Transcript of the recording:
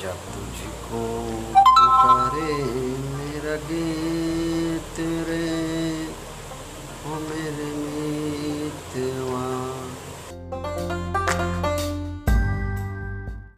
जब तुझको पुकारे मेरा गीत रे ओ मेरे